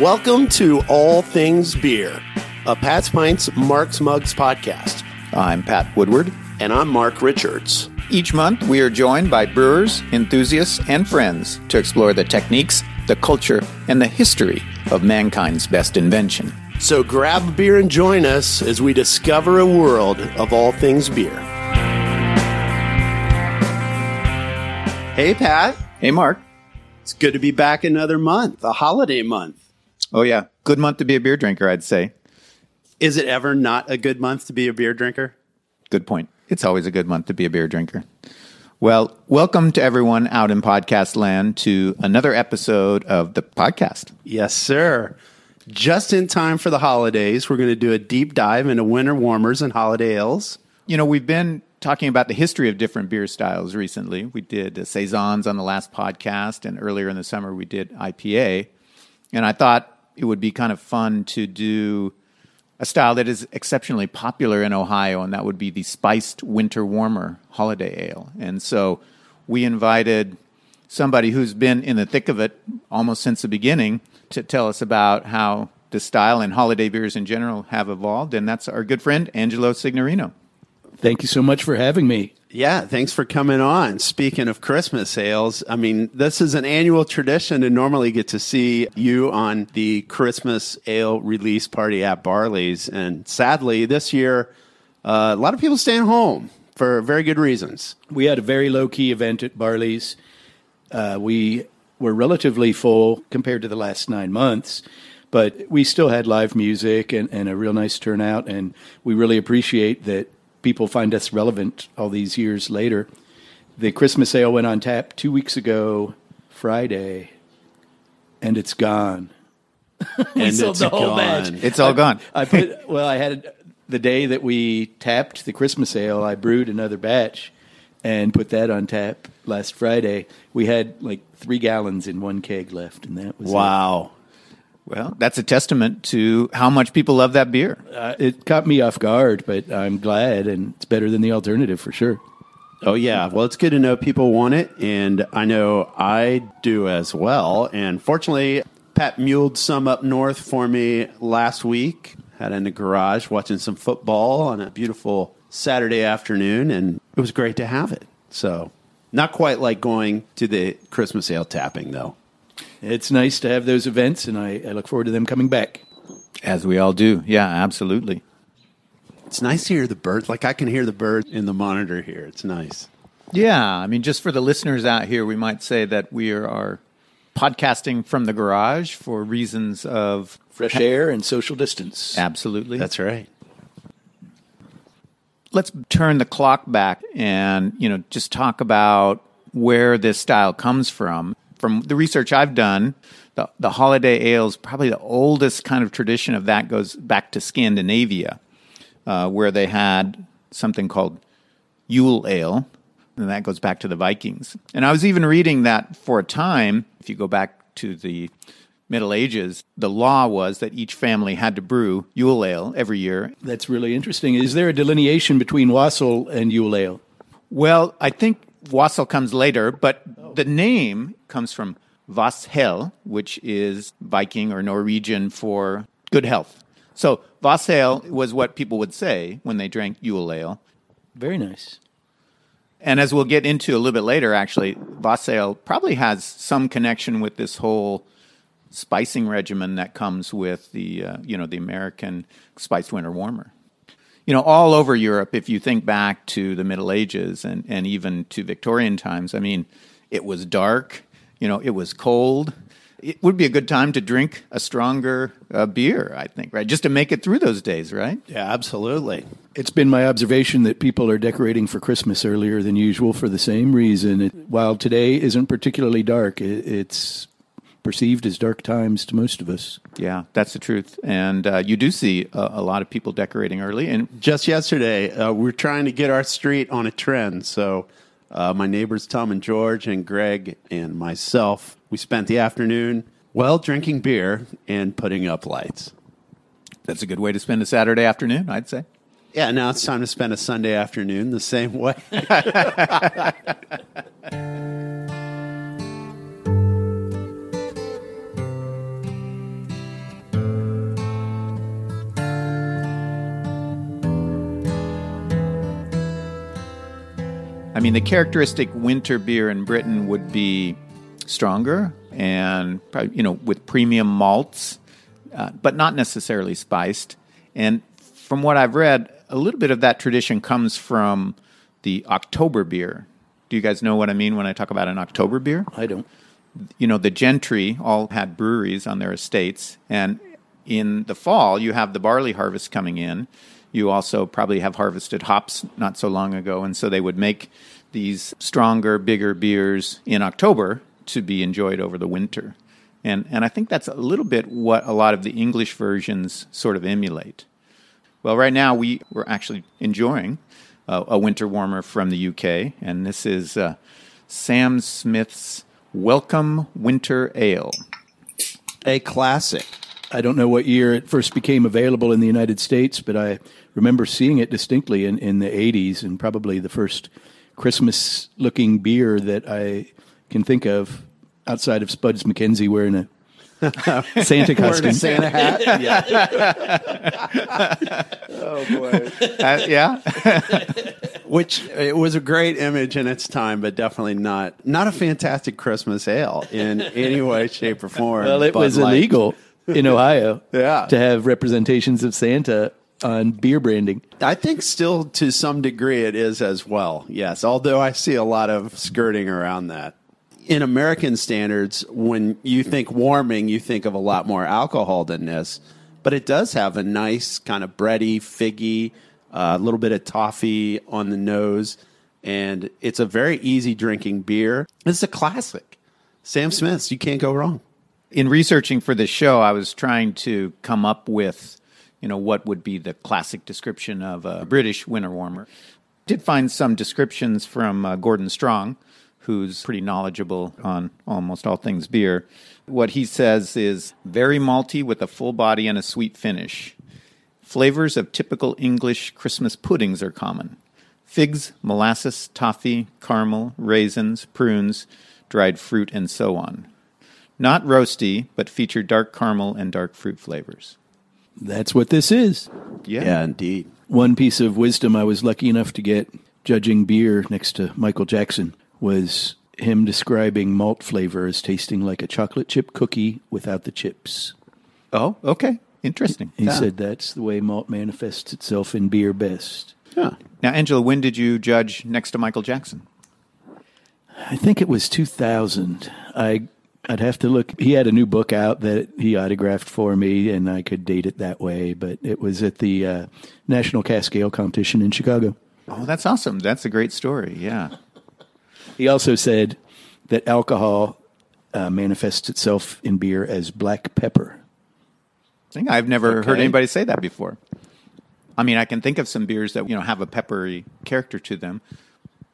Welcome to All Things Beer, a Pat's Pints Mark's Mugs podcast. I'm Pat Woodward. And I'm Mark Richards. Each month, we are joined by brewers, enthusiasts, and friends to explore the techniques, the culture, and the history of mankind's best invention. So grab a beer and join us as we discover a world of all things beer. Hey, Pat. Hey, Mark. It's good to be back another month, a holiday month. Oh, yeah. Good month to be a beer drinker, I'd say. Is it ever not a good month to be a beer drinker? Good point. It's always a good month to be a beer drinker. Well, welcome to everyone out in podcast land to another episode of the podcast. Yes, sir. Just in time for the holidays, we're going to do a deep dive into winter warmers and holiday ales. You know, we've been talking about the history of different beer styles recently. We did uh, saisons on the last podcast, and earlier in the summer we did IPA. And I thought it would be kind of fun to do a style that is exceptionally popular in Ohio, and that would be the spiced winter warmer holiday ale. And so we invited somebody who's been in the thick of it almost since the beginning to tell us about how the style and holiday beers in general have evolved. And that's our good friend, Angelo Signorino. Thank you so much for having me. Yeah, thanks for coming on. Speaking of Christmas sales, I mean, this is an annual tradition to normally get to see you on the Christmas ale release party at Barley's. And sadly, this year, uh, a lot of people staying home for very good reasons. We had a very low key event at Barley's. Uh, we were relatively full compared to the last nine months, but we still had live music and, and a real nice turnout. And we really appreciate that people find us relevant all these years later. The Christmas ale went on tap two weeks ago, Friday, and it's gone. and sold it's the whole gone. batch. It's all gone. I put well, I had the day that we tapped the Christmas ale. I brewed another batch and put that on tap last Friday. We had like three gallons in one keg left, and that was it. Wow. Well, that's a testament to how much people love that beer. Uh, it caught me off guard, but I'm glad, and it's better than the alternative for sure. Oh, yeah. Well, it's good to know people want it. And I know I do as well. And fortunately, Pat muled some up north for me last week. Had it in the garage watching some football on a beautiful Saturday afternoon. And it was great to have it. So, not quite like going to the Christmas ale tapping, though. It's nice to have those events, and I, I look forward to them coming back. As we all do. Yeah, absolutely. It's nice to hear the birds. Like I can hear the birds in the monitor here. It's nice. Yeah, I mean, just for the listeners out here, we might say that we are, are podcasting from the garage for reasons of Fresh air and social distance. absolutely. That's right. Let's turn the clock back and you know just talk about where this style comes from. From the research I've done, the, the holiday ale is probably the oldest kind of tradition of that goes back to Scandinavia, uh, where they had something called Yule ale, and that goes back to the Vikings. And I was even reading that for a time, if you go back to the Middle Ages, the law was that each family had to brew Yule ale every year. That's really interesting. Is there a delineation between Wassail and Yule Ale? Well, I think Wassail comes later, but the name comes from Vasshel, which is Viking or Norwegian for good health. So Vasshel was what people would say when they drank Yule ale. Very nice. And as we'll get into a little bit later, actually, Vassail probably has some connection with this whole spicing regimen that comes with the uh, you know the American spiced winter warmer. You know, all over Europe, if you think back to the Middle Ages and, and even to Victorian times, I mean, it was dark, you know, it was cold. It would be a good time to drink a stronger uh, beer, I think, right? Just to make it through those days, right? Yeah, absolutely. It's been my observation that people are decorating for Christmas earlier than usual for the same reason. It, while today isn't particularly dark, it, it's perceived as dark times to most of us. Yeah, that's the truth. And uh, you do see a, a lot of people decorating early. And Just yesterday, uh, we're trying to get our street on a trend. So, uh, my neighbors Tom and George and Greg and myself, we spent the afternoon well drinking beer and putting up lights. that's a good way to spend a Saturday afternoon, I'd say. Yeah, now it's time to spend a Sunday afternoon the same way. I mean, the characteristic winter beer in Britain would be stronger and you know with premium malts, uh, but not necessarily spiced. And from what I've read, a little bit of that tradition comes from the October beer. Do you guys know what I mean when I talk about an October beer? I don't. You know, the gentry all had breweries on their estates, and in the fall, you have the barley harvest coming in. You also probably have harvested hops not so long ago, and so they would make these stronger, bigger beers in October to be enjoyed over the winter. And, and I think that's a little bit what a lot of the English versions sort of emulate. Well, right now we, we're actually enjoying uh, a winter warmer from the UK, and this is uh, Sam Smith's Welcome Winter Ale. A classic. I don't know what year it first became available in the United States, but I remember seeing it distinctly in, in the 80s and probably the first Christmas looking beer that I can think of outside of Spuds MacKenzie wearing a Santa costume. Santa hat. Yeah. oh boy. Uh, yeah. Which it was a great image in its time, but definitely not not a fantastic Christmas ale in any way, shape, or form. Well, it was like, illegal in Ohio yeah. to have representations of Santa on beer branding. I think still to some degree it is as well. Yes, although I see a lot of skirting around that. In American standards, when you think warming, you think of a lot more alcohol than this, but it does have a nice kind of bready, figgy, a uh, little bit of toffee on the nose, and it's a very easy drinking beer. It's a classic. Sam Smith's, you can't go wrong. In researching for this show, I was trying to come up with you know, what would be the classic description of a British winter warmer. Did find some descriptions from uh, Gordon Strong, who's pretty knowledgeable on almost all things beer. What he says is very malty with a full body and a sweet finish. Flavors of typical English Christmas puddings are common figs, molasses, toffee, caramel, raisins, prunes, dried fruit, and so on. Not roasty, but feature dark caramel and dark fruit flavors. That's what this is. Yeah. yeah, indeed. One piece of wisdom I was lucky enough to get judging beer next to Michael Jackson was him describing malt flavor as tasting like a chocolate chip cookie without the chips. Oh, okay. Interesting. He yeah. said that's the way malt manifests itself in beer best. Huh. Now, Angelo, when did you judge next to Michael Jackson? I think it was 2000. I I'd have to look. He had a new book out that he autographed for me, and I could date it that way. But it was at the uh, National Cask Ale competition in Chicago. Oh, that's awesome! That's a great story. Yeah. He also said that alcohol uh, manifests itself in beer as black pepper. I've never okay. heard anybody say that before. I mean, I can think of some beers that you know have a peppery character to them,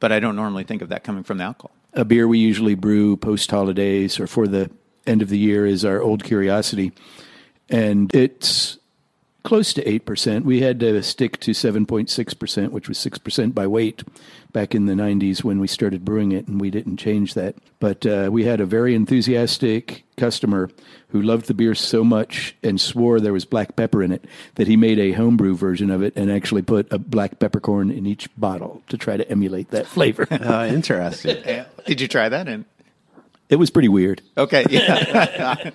but I don't normally think of that coming from the alcohol a beer we usually brew post holidays or for the end of the year is our Old Curiosity, and it's close to 8%. We had to stick to 7.6%, which was 6% by weight back in the 90s when we started brewing it, and we didn't change that. But uh, we had a very enthusiastic customer who loved the beer so much and swore there was black pepper in it that he made a homebrew version of it and actually put a black peppercorn in each bottle to try to emulate that flavor. uh, interesting. Did you try that? And it was pretty weird. Okay. Yeah.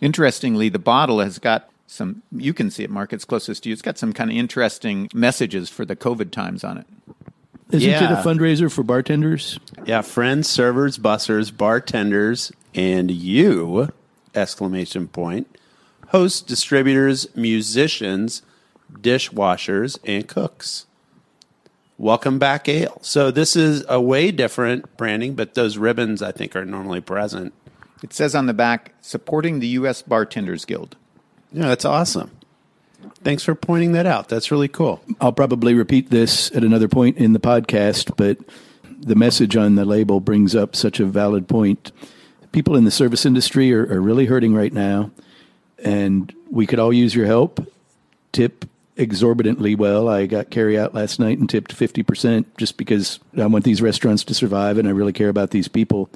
Interestingly, the bottle has got some you can see it mark it's closest to you. It's got some kind of interesting messages for the covid times on it. Isn't yeah. it a fundraiser for bartenders? Yeah friends servers bussers bartenders and you exclamation point hosts distributors musicians dishwashers and cooks. Welcome back ale. So this is a way different branding but those ribbons i think are normally present. It says on the back supporting the us bartenders guild yeah, that's awesome. Thanks for pointing that out. That's really cool. I'll probably repeat this at another point in the podcast, but the message on the label brings up such a valid point. People in the service industry are, are really hurting right now, and we could all use your help. Tip exorbitantly well. I got carry out last night and tipped 50% just because I want these restaurants to survive and I really care about these people.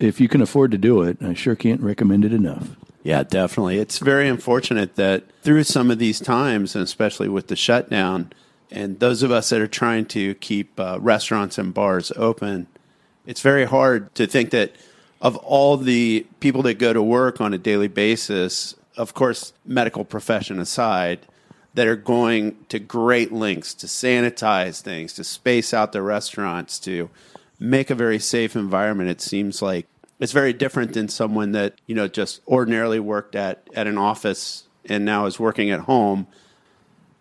If you can afford to do it, I sure can't recommend it enough. Yeah, definitely. It's very unfortunate that through some of these times, and especially with the shutdown, And those of us that are trying to keep uh, restaurants and bars open, it's very hard to think that of all the people that go to work on a daily basis, of course, medical profession aside, that are going to great lengths to sanitize things, to space out the restaurants, to make a very safe environment. It seems like it's very different than someone that, you know, just ordinarily worked at, at an office and now is working at home.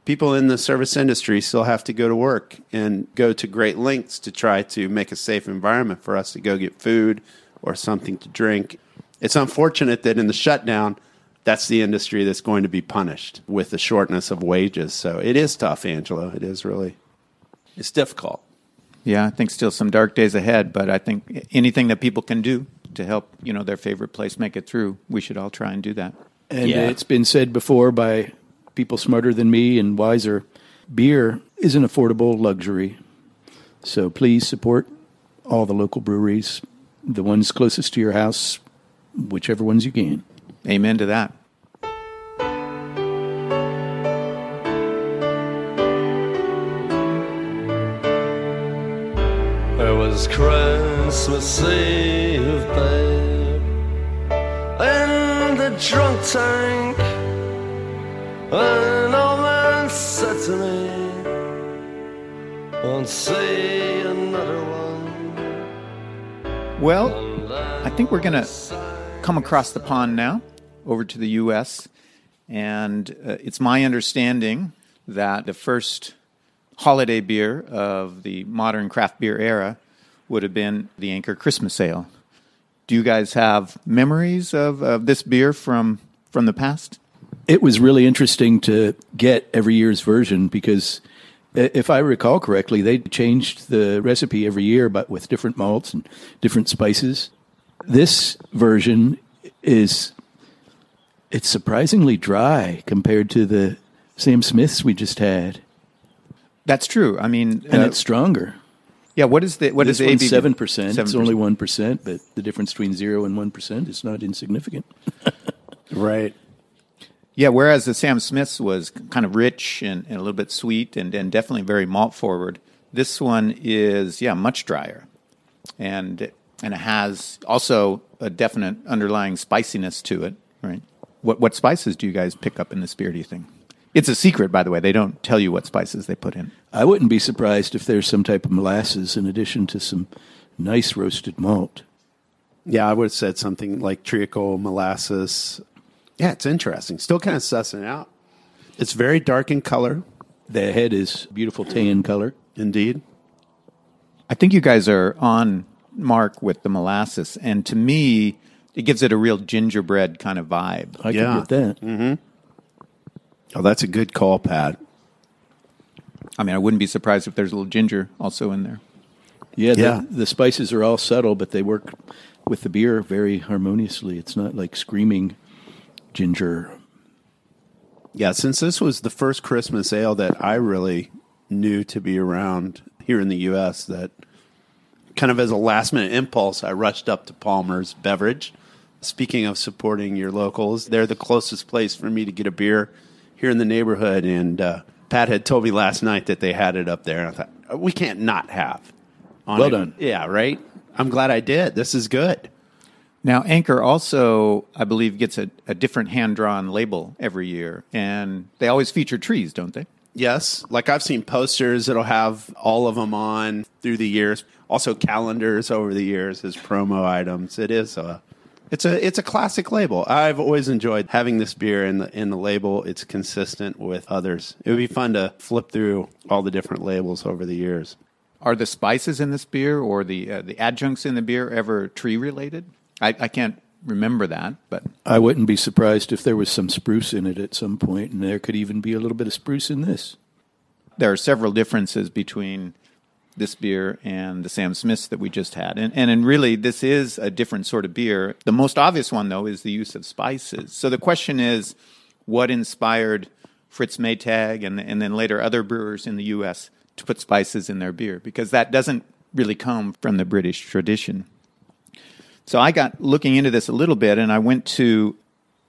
People in the service industry still have to go to work and go to great lengths to try to make a safe environment for us to go get food or something to drink. It's unfortunate that in the shutdown, that's the industry that's going to be punished with the shortness of wages. So it is tough, Angelo. It is really, it's difficult. Yeah, I think still some dark days ahead, but I think anything that people can do to help, you know, their favorite place make it through, we should all try and do that. And Yeah. it's been said before by people smarter than me and wiser beer is an affordable luxury. So please support all the local breweries, the ones closest to your house, whichever ones you can. Amen to that. Christmas Eve, babe, in the drunk tank. An old man said to me, "Won't see another one." Well, I think we're going to come across the pond now over to the U.S. And uh, it's my understanding that the first holiday beer of the modern craft beer era would have been the Anchor Christmas Ale. Do you guys have memories of, of this beer from, from the past? It was really interesting to get every year's version because if I recall correctly, they changed the recipe every year, but with different malts and different spices. This version is it's surprisingly dry compared to the Sam Smiths we just had, That's true. I mean, and uh, it's stronger. Yeah. What is the what this is the one's ABV? seven percent. It's only one percent, but the difference between zero and one percent is not insignificant. Right. Yeah, whereas the Sam Smith's was kind of rich and, and a little bit sweet and, and definitely very malt forward, this one is yeah much drier, and and it has also a definite underlying spiciness to it. Right. What what spices do you guys pick up in this beer? Do you think? It's a secret, by the way. They don't tell you what spices they put in. I wouldn't be surprised if there's some type of molasses in addition to some nice roasted malt. Yeah, I would have said something like treacle, molasses. Yeah, it's interesting. Still kind of sussing it out. It's very dark in color, The head is beautiful tan color. indeed. I think you guys are on mark with the molasses, and to me, it gives it a real gingerbread kind of vibe. I Yeah. can get that. Mm-hmm. Oh, that's a good call, Pat. I mean, I wouldn't be surprised if there's a little ginger also in there. Yeah, the, the spices are all subtle, but they work with the beer very harmoniously. It's not like screaming ginger. Yeah, since this was the first Christmas ale that I really knew to be around here in the U.S., that kind of as a last minute impulse, I rushed up to Palmer's Beverage. Speaking of supporting your locals, they're the closest place for me to get a beer here in the neighborhood. And uh, Pat had told me last night that they had it up there. And I thought, we can't not have. On Well it. done. Yeah, right? I'm glad I did. This is good. Now, Anchor also, I believe, gets a, a different hand drawn label every year, and they always feature trees, don't they? Yes, like I've seen posters that'll have all of them on through the years. Also calendars over the years as promo items. It is a it's a it's a classic label. I've always enjoyed having this beer in the in the label. It's consistent with others. It would be fun to flip through all the different labels over the years. Are the spices in this beer or the uh, the adjuncts in the beer ever tree related? I, I can't remember that, but I wouldn't be surprised if there was some spruce in it at some point, and there could even be a little bit of spruce in this. there are several differences between this beer and the Sam Smiths that we just had. And, and and really, this is a different sort of beer. The most obvious one, though, is the use of spices. So the question is, what inspired Fritz Maytag and, and then later other brewers in the U.S. to put spices in their beer? Because that doesn't really come from the British tradition. So I got looking into this a little bit, and I went to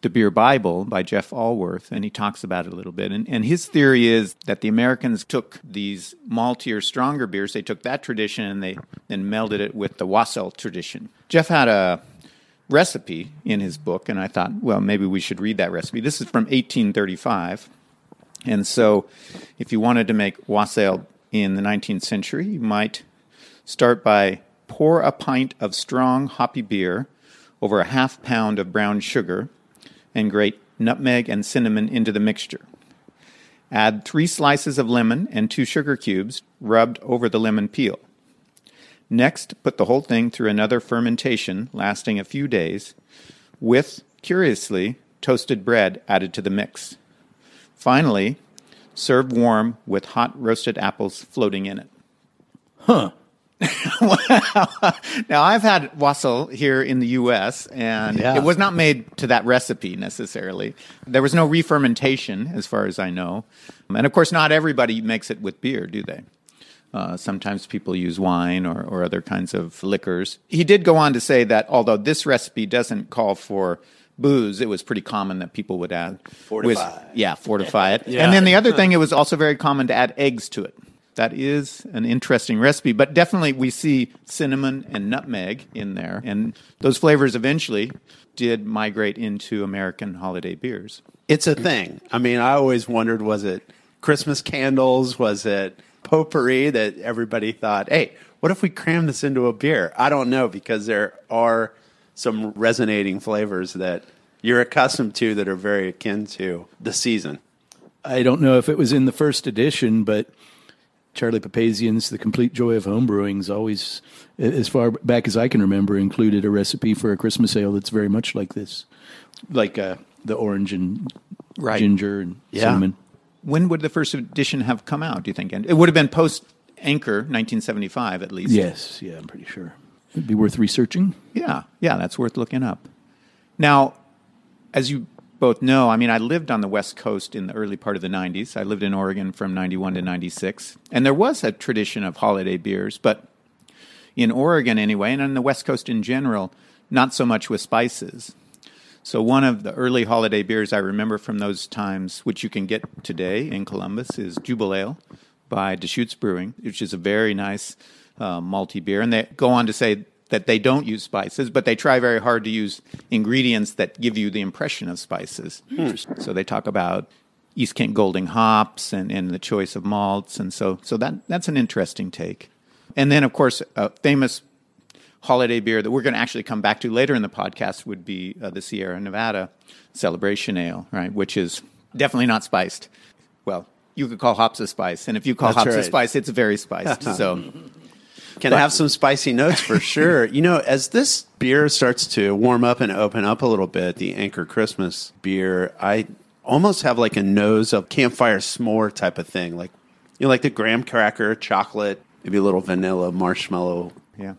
The Beer Bible by Jeff Alworth, and he talks about it a little bit. And, and his theory is that the Americans took these maltier, stronger beers, they took that tradition and they then melded it with the wassail tradition. Jeff had a recipe in his book, and I thought, well, maybe we should read that recipe. This is from 1835. And so, if you wanted to make wassail in the 19th century, you might start by pour a pint of strong hoppy beer over a half pound of brown sugar and grate nutmeg and cinnamon into the mixture. Add three slices of lemon and two sugar cubes rubbed over the lemon peel. Next, put the whole thing through another fermentation lasting a few days with, curiously, toasted bread added to the mix. Finally, serve warm with hot roasted apples floating in it. Huh. Now, I've had wassail here in the U.S., and Yeah. it was not made to that recipe necessarily. There was no re-fermentation, as far as I know, and of course, not everybody makes it with beer, do they? Uh, sometimes people use wine or, or other kinds of liquors. He did go on to say that although this recipe doesn't call for booze, it was pretty common that people would add Fortify. whis- yeah, fortify it. Yeah. And then the other thing, it was also very common to add eggs to it. That is an interesting recipe, but definitely we see cinnamon and nutmeg in there, and those flavors eventually did migrate into American holiday beers. It's a thing. I mean, I always wondered was it Christmas candles? Was it potpourri that everybody thought, hey, what if we cram this into a beer? I don't know because there are some resonating flavors that you're accustomed to that are very akin to the season. I don't know if it was in the first edition, but Charlie Papazian's The Complete Joy of Homebrewing's always, as far back as I can remember, included a recipe for a Christmas ale that's very much like this, like uh, the orange and Right. ginger and Yeah. cinnamon. When would the first edition have come out, do you think? And it would have been post Anchor, 1975 at least. Yes, yeah, I'm pretty sure. It'd be worth researching. Yeah, yeah, that's worth looking up. Now, as you both know, I mean, I lived on the West Coast in the early part of the 90s. I lived in Oregon from 91 to 96. And there was a tradition of holiday beers, but in Oregon anyway, and on the West Coast in general, not so much with spices. So, one of the early holiday beers I remember from those times, which you can get today in Columbus, is Jubal by Deschutes Brewing, which is a very nice uh, malty beer. And they go on to say that they don't use spices, but they try very hard to use ingredients that give you the impression of spices. So, they talk about East Kent Golding hops and, and the choice of malts. And so, so that, that's an interesting take. And then, of course, a famous holiday beer that we're going to actually come back to later in the podcast would be uh, the Sierra Nevada Celebration Ale, right? Which is definitely not spiced. Well, you could call hops a spice, and if you call That's hops a right. spice, it's very spiced. so, Can have some spicy notes for sure. You know, as this beer starts to warm up and open up a little bit, the Anchor Christmas beer, I almost have like a nose of campfire s'more type of thing. Like, you know, like the graham cracker, chocolate, maybe a little vanilla, marshmallow. yeah.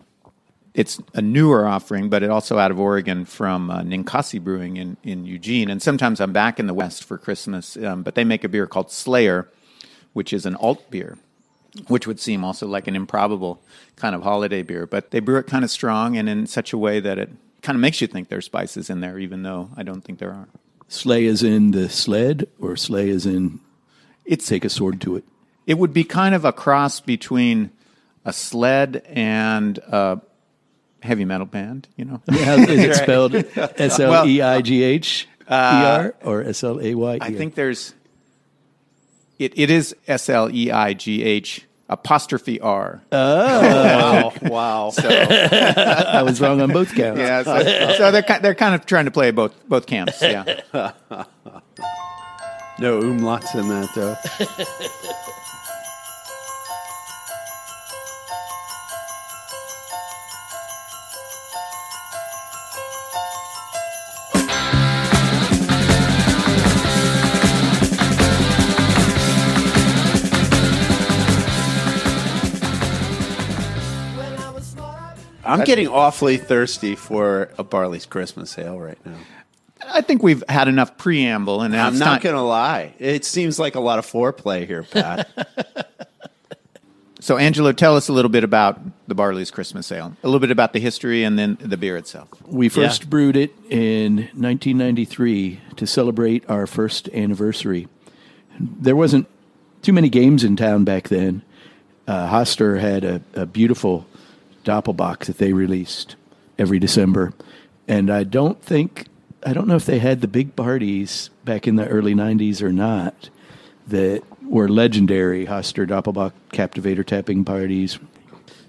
It's a newer offering, but it also out of Oregon from uh, Ninkasi Brewing in, in Eugene. And sometimes I'm back in the West for Christmas, um, but they make a beer called Sleigh'r, which is an alt beer. Which would seem also like an improbable kind of holiday beer. But they brew it kind of strong and in such a way that it kind of makes you think there's spices in there, even though I don't think there are. Sleigh is in the sled, or sleigh is in It's take a sword to it. it would be kind of a cross between a sled and a heavy metal band, you know. is it spelled? S L E I G H E R uh, or S L A Y? I think there's it, it is S L E I G H apostrophe R. Oh, wow. wow. So I was wrong on both counts. yeah, so, so they're they're kind of trying to play both both camps. Yeah. No umlauts in that, though. I'm getting awfully thirsty for a Barley's Christmas ale right now. I think we've had enough preamble, and now I'm it's not going to lie. It seems like a lot of foreplay here, Pat. So, Angelo, tell us a little bit about the the Barley's Christmas Ale. A little bit about the history and then the beer itself. We first Yeah. brewed it in 1993 to celebrate our first anniversary. There wasn't too many games in town back then. Uh, Hoster had a, a beautiful Doppelbock that they released every December, and I don't think I don't know if they had the big parties back in the early 90s or not that were legendary Hoster Doppelbock Captivator tapping parties.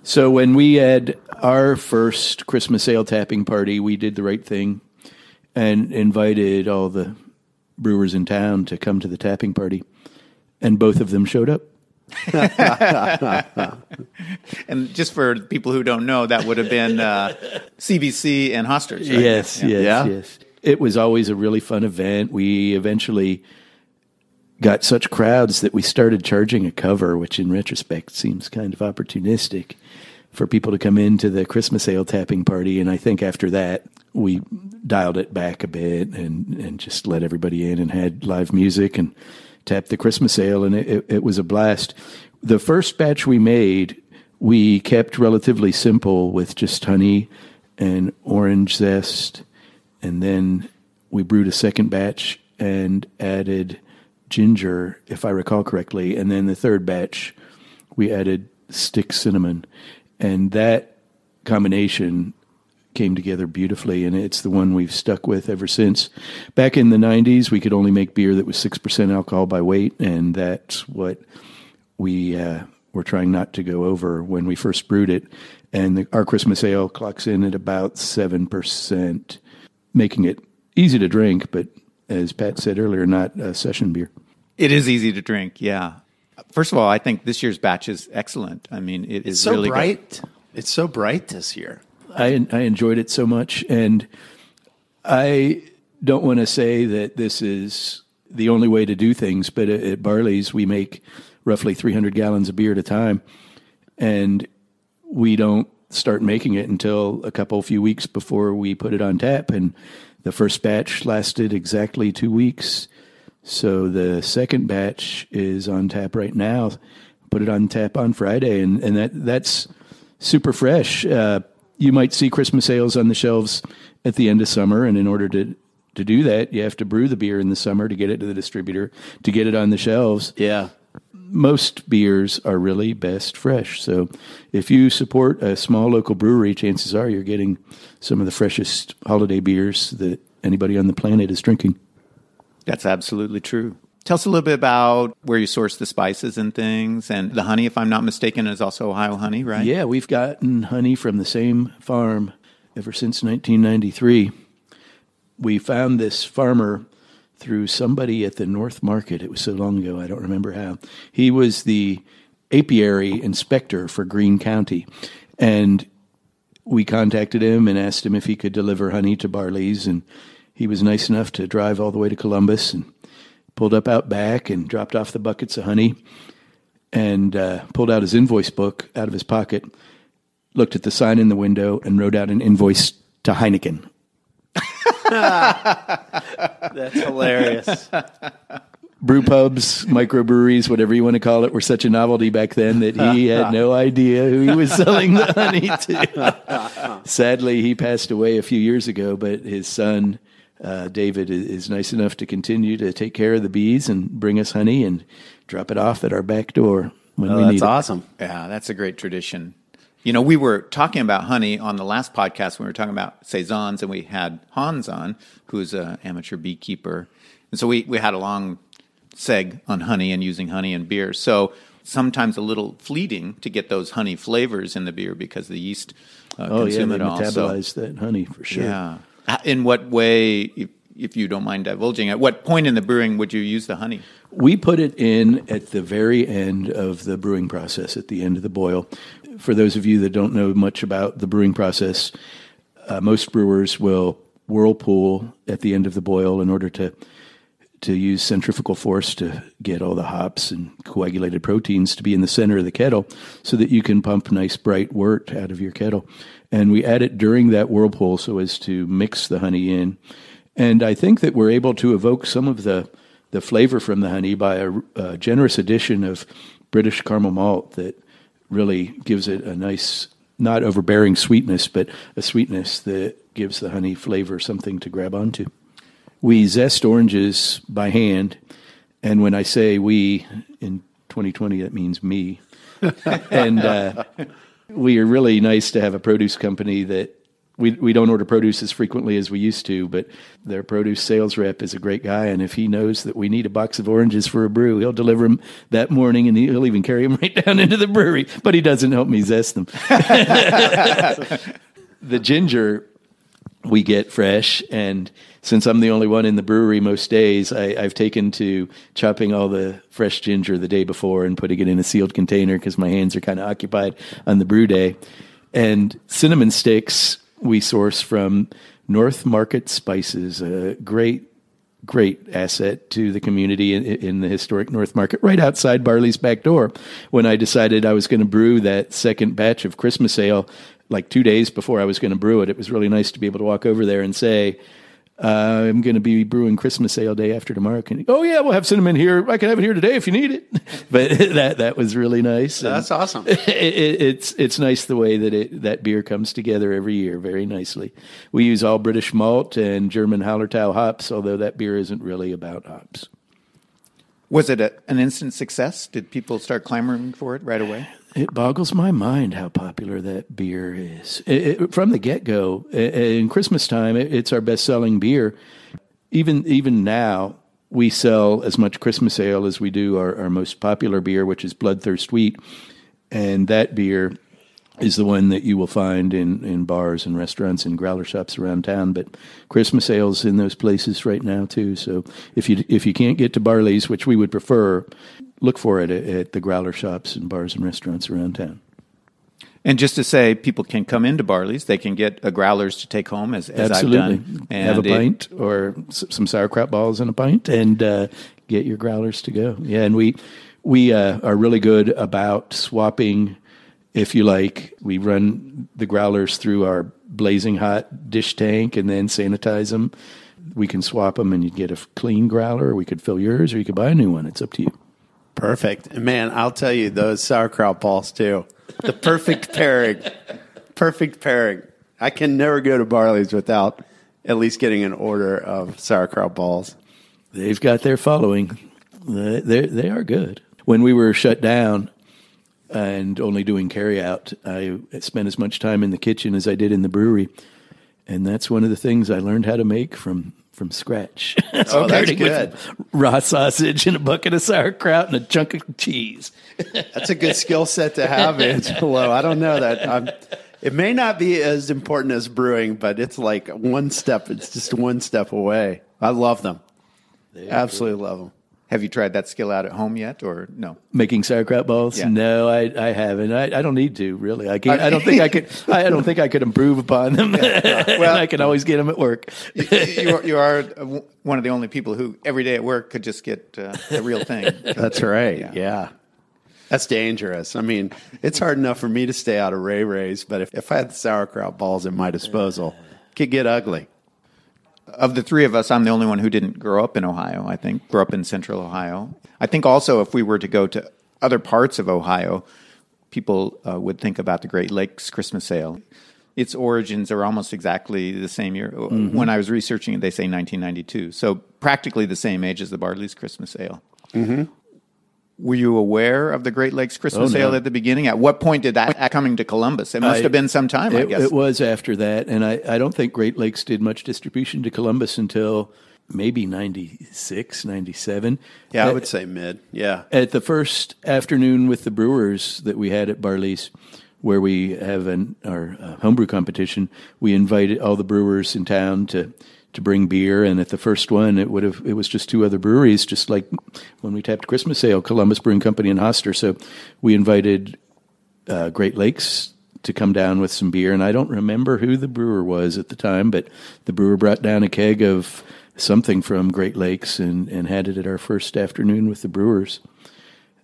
So when we had our first Christmas ale tapping party, we did the right thing and invited all the brewers in town to come to the tapping party, and both of them showed up. And just for people who don't know, that would have been uh, CBC and Hosters. Right? Yes, Yeah. yes, Yeah. yes. It was always a really fun event. We eventually got such crowds that we started charging a cover, which in retrospect seems kind of opportunistic for people to come into the Christmas ale tapping party. And I think after that, we dialed it back a bit and, and just let everybody in and had live music and tapped the Christmas ale. And it, it, it was a blast. The first batch we made, we kept relatively simple with just honey and orange zest. And then we brewed a second batch and added ginger, if I recall correctly. And then the third batch, we added stick cinnamon. And that combination came together beautifully, and it's the one we've stuck with ever since. Back in the 90s, we could only make beer that was 6% alcohol by weight, and that's what we uh, were trying not to go over when we first brewed it. And the, our Christmas ale clocks in at about 7%, making it easy to drink, but as Pat said earlier, not a session beer. It is easy to drink, yeah. First of all, I think this year's batch is excellent. I mean, it is It's so really good. bright. It's so bright this year. I I enjoyed it so much, and I don't want to say that this is the only way to do things, but at, at Barley's we make roughly 300 gallons of beer at a time, and we don't start making it until a couple few weeks before we put it on tap. And the first batch lasted exactly two weeks, so the second batch is on tap right now. Put it on tap on Friday, and and that that's super fresh. Uh, you might see Christmas sales on the shelves at the end of summer, and in order to to do that, you have to brew the beer in the summer to get it to the distributor to get it on the shelves. Yeah. Most beers are really best fresh. So, if you support a small local brewery, chances are you're getting some of the freshest holiday beers that anybody on the planet is drinking. That's absolutely true. Tell us a little bit about where you source the spices and things, and the honey. If I'm not mistaken, is also Ohio honey, right? Yeah, we've gotten honey from the same farm ever since 1993. We found this farmer through somebody at the North Market. It was so long ago, I don't remember how. He was the apiary inspector for Greene County. And we contacted him and asked him if he could deliver honey to Barley's. And he was nice enough to drive all the way to Columbus and pulled up out back and dropped off the buckets of honey and uh, pulled out his invoice book out of his pocket, looked at the sign in the window, and wrote out an invoice to Heineken. That's hilarious. Brew pubs, microbreweries, whatever you want to call it, were such a novelty back then that he had no idea who he was selling the honey to. Sadly, he passed away a few years ago, but his son, uh, David, is nice enough to continue to take care of the bees and bring us honey and drop it off at our back door when Oh, we that's need it. awesome. Yeah, that's a great tradition. You know, we were talking about honey on the last podcast when we were talking about saisons, and we had Hans on, who's an amateur beekeeper, and so we we had a long seg on honey and using honey in beer. So sometimes a little fleeting to get those honey flavors in the beer because the yeast uh, Oh, yeah, consume they it all. So- metabolize that honey for sure. yeah. Uh, In what way, if, if you don't mind divulging, at what point in the brewing would you use the honey? We put it in at the very end of the brewing process, at the end of the boil. For those of you that don't know much about the brewing process, uh, most brewers will whirlpool at the end of the boil in order to to use centrifugal force to get all the hops and coagulated proteins to be in the center of the kettle so that you can pump nice bright wort out of your kettle. And we add it during that whirlpool so as to mix the honey in. And I think that we're able to evoke some of the, the flavor from the honey by a, a generous addition of British caramel malt that really gives it a nice not overbearing sweetness, but a sweetness that gives the honey flavor something to grab onto. We zest oranges by hand, and when I say we in 2020, that means me. and uh, we are really nice to have a produce company that we we don't order produce as frequently as we used to, but their produce sales rep is a great guy, and if he knows that we need a box of oranges for a brew, he'll deliver them that morning, and he'll even carry them right down into the brewery. But he doesn't help me zest them. the ginger we get fresh, and since I'm the only one in the brewery most days, I, I've taken to chopping all the fresh ginger the day before and putting it in a sealed container because my hands are kind of occupied on the brew day. And cinnamon sticks we source from North Market Spices, a great great asset to the community in, in, the historic North Market, right outside Barley's back door. When I decided I was going to brew that second batch of Christmas ale, like two days before I was going to brew it, it was really nice to be able to walk over there and say, uh, I'm going to be brewing Christmas ale day after tomorrow. Can you, oh yeah, we'll have cinnamon here. I can have it here today if you need it. but that that was really nice. That's And awesome. It, it, it's it's nice the way that it that beer comes together every year very nicely. We use all British malt and German Hallertau hops, although that beer isn't really about hops. Was it a, an instant success? Did people start clamoring for it right away? It boggles my mind how popular that beer is. It, it, from the get go, in Christmas time, it, it's our best selling beer. Even even now, we sell as much Christmas ale as we do our, our most popular beer, which is Bloodthirst Wheat, and that beer is the one that you will find in, in bars and restaurants and growler shops around town. But Christmas ales in those places right now too. So if you if you can't get to Barley's, which we would prefer, look for it at, at the growler shops and bars and restaurants around town. And just to say, people can come into Barley's. They can get a growlers to take home, as, as Absolutely. I've done. Have a And it- pint or s- some sauerkraut balls in a pint, and uh, get your growlers to go. Yeah, and we we uh, are really good about swapping. If you like, we run the growlers through our blazing hot dish tank and then sanitize them. We can swap them, and you get a clean growler. Or we could fill yours, or you could buy a new one. It's up to you. Perfect. Man, I'll tell you, those sauerkraut balls too. The perfect pairing. Perfect pairing. I can never go to Barley's without at least getting an order of sauerkraut balls. They've got their following. They they are good. When we were shut down and only doing carry out, I spent as much time in the kitchen as I did in the brewery, and that's one of the things I learned how to make from from scratch. Oh, that's Starting with good. Raw sausage and a bucket of sauerkraut and a chunk of cheese. That's a good skill set to have, Angelo. I don't know that. I'm, it may not be as important as brewing, but it's like one step. It's just one step away. I love them. Absolutely love them. Have you tried that skill out at home yet, or no? Making sauerkraut balls? Yeah. No, I, I haven't. I, I don't need to really. I can't. I don't think I could. I don't think I could improve upon them. well, I can always get them at work. you, are, you are one of the only people who every day at work could just get uh, the real thing. That's right. Yeah. That's dangerous. I mean, it's hard enough for me to stay out of Ray Ray's, but if, if I had the sauerkraut balls at my disposal, it could get ugly. Of the three of us, I'm the only one who didn't grow up in Ohio. I think grew up in Central Ohio. I think also if we were to go to other parts of Ohio, people uh, would think about the Great Lakes Christmas Ale. Its origins are almost exactly the same year. Uh, mm-hmm. When I was researching it, they say 1992, so practically the same age as the Barley's Christmas Ale. Mm-hmm. Were you aware of the Great Lakes Christmas Oh, no. Ale at the beginning? At what point did that coming to Columbus? It must I- have been some time, I It, guess. it was after that, and I, I don't think Great Lakes did much distribution to Columbus until maybe 96, 97. Yeah, I would say mid. Yeah. At the first afternoon with the brewers that we had at Barley's, where we have an, our uh, homebrew competition, we invited all the brewers in town to to bring beer. And at the first one, it would have it was just two other breweries, just like when we tapped Christmas Ale, Columbus Brewing Company and Hoster. So we invited uh, Great Lakes to come down with some beer, and I don't remember who the brewer was at the time, but the brewer brought down a keg of something from Great Lakes and, and had it at our first afternoon with the brewers.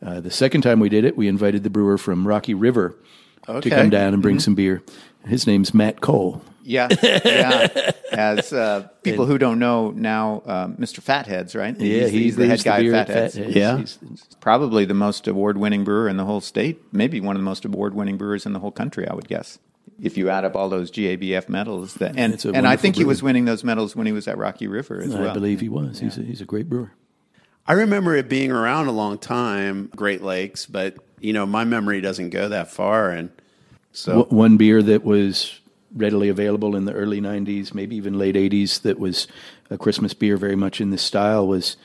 Uh, the second time we did it, we invited the brewer from Rocky River, to come down and bring some beer. His name's Matt Cole. Yeah, yeah. As uh, people who don't know now, uh, Mr. Fatheads, right? Yeah, he's, the head guy beer of Fatheads. Fatheads. Yeah. He's- Probably the most award-winning brewer in the whole state. Maybe one of the most award-winning brewers in the whole country. I would guess. If you add up all those GABF medals, that, and and I wonderful think he was winning those medals when he was at Rocky River as I well. believe he was. He's, a, he's a great brewer. I remember it being around a long time, Great Lakes, but you know my memory doesn't go that far, and so W- One beer that was readily available in the early 90s, maybe even late 80s, that was a Christmas beer very much in this style was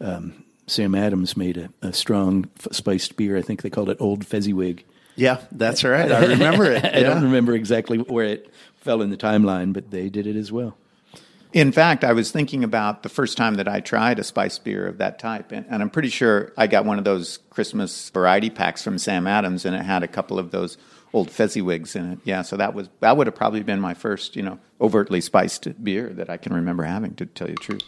um, Sam Adams made a, a strong f- spiced beer. I think they called it Old Fezziwig. yeah, that's right. I remember it. I Yeah. don't remember exactly where it fell in the timeline, but they did it as well. In fact, I was thinking about the first time that I tried a spiced beer of that type, and, and I'm pretty sure I got one of those Christmas variety packs from Sam Adams, and it had a couple of those old Fezziwigs in it. Yeah, so that was that would have probably been my first, you know, overtly spiced beer that I can remember having. To tell you the truth.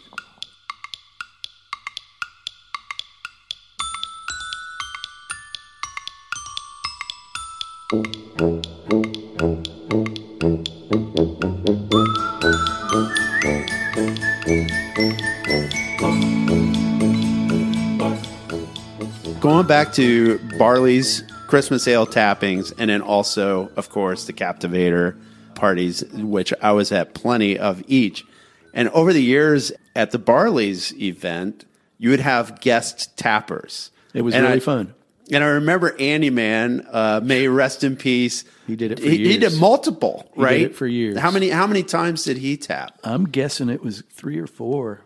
Going back to Barley's Christmas ale tappings, and then also, of course, the Captivator parties, which I was at plenty of each. And over the years at the Barley's event, you would have guest tappers. It was And really I- fun. And I remember Andy Man, uh, may rest in peace. He did it for he, he did multiple, He did right? it for years. How many? How many times did he tap? I'm guessing it was three or four.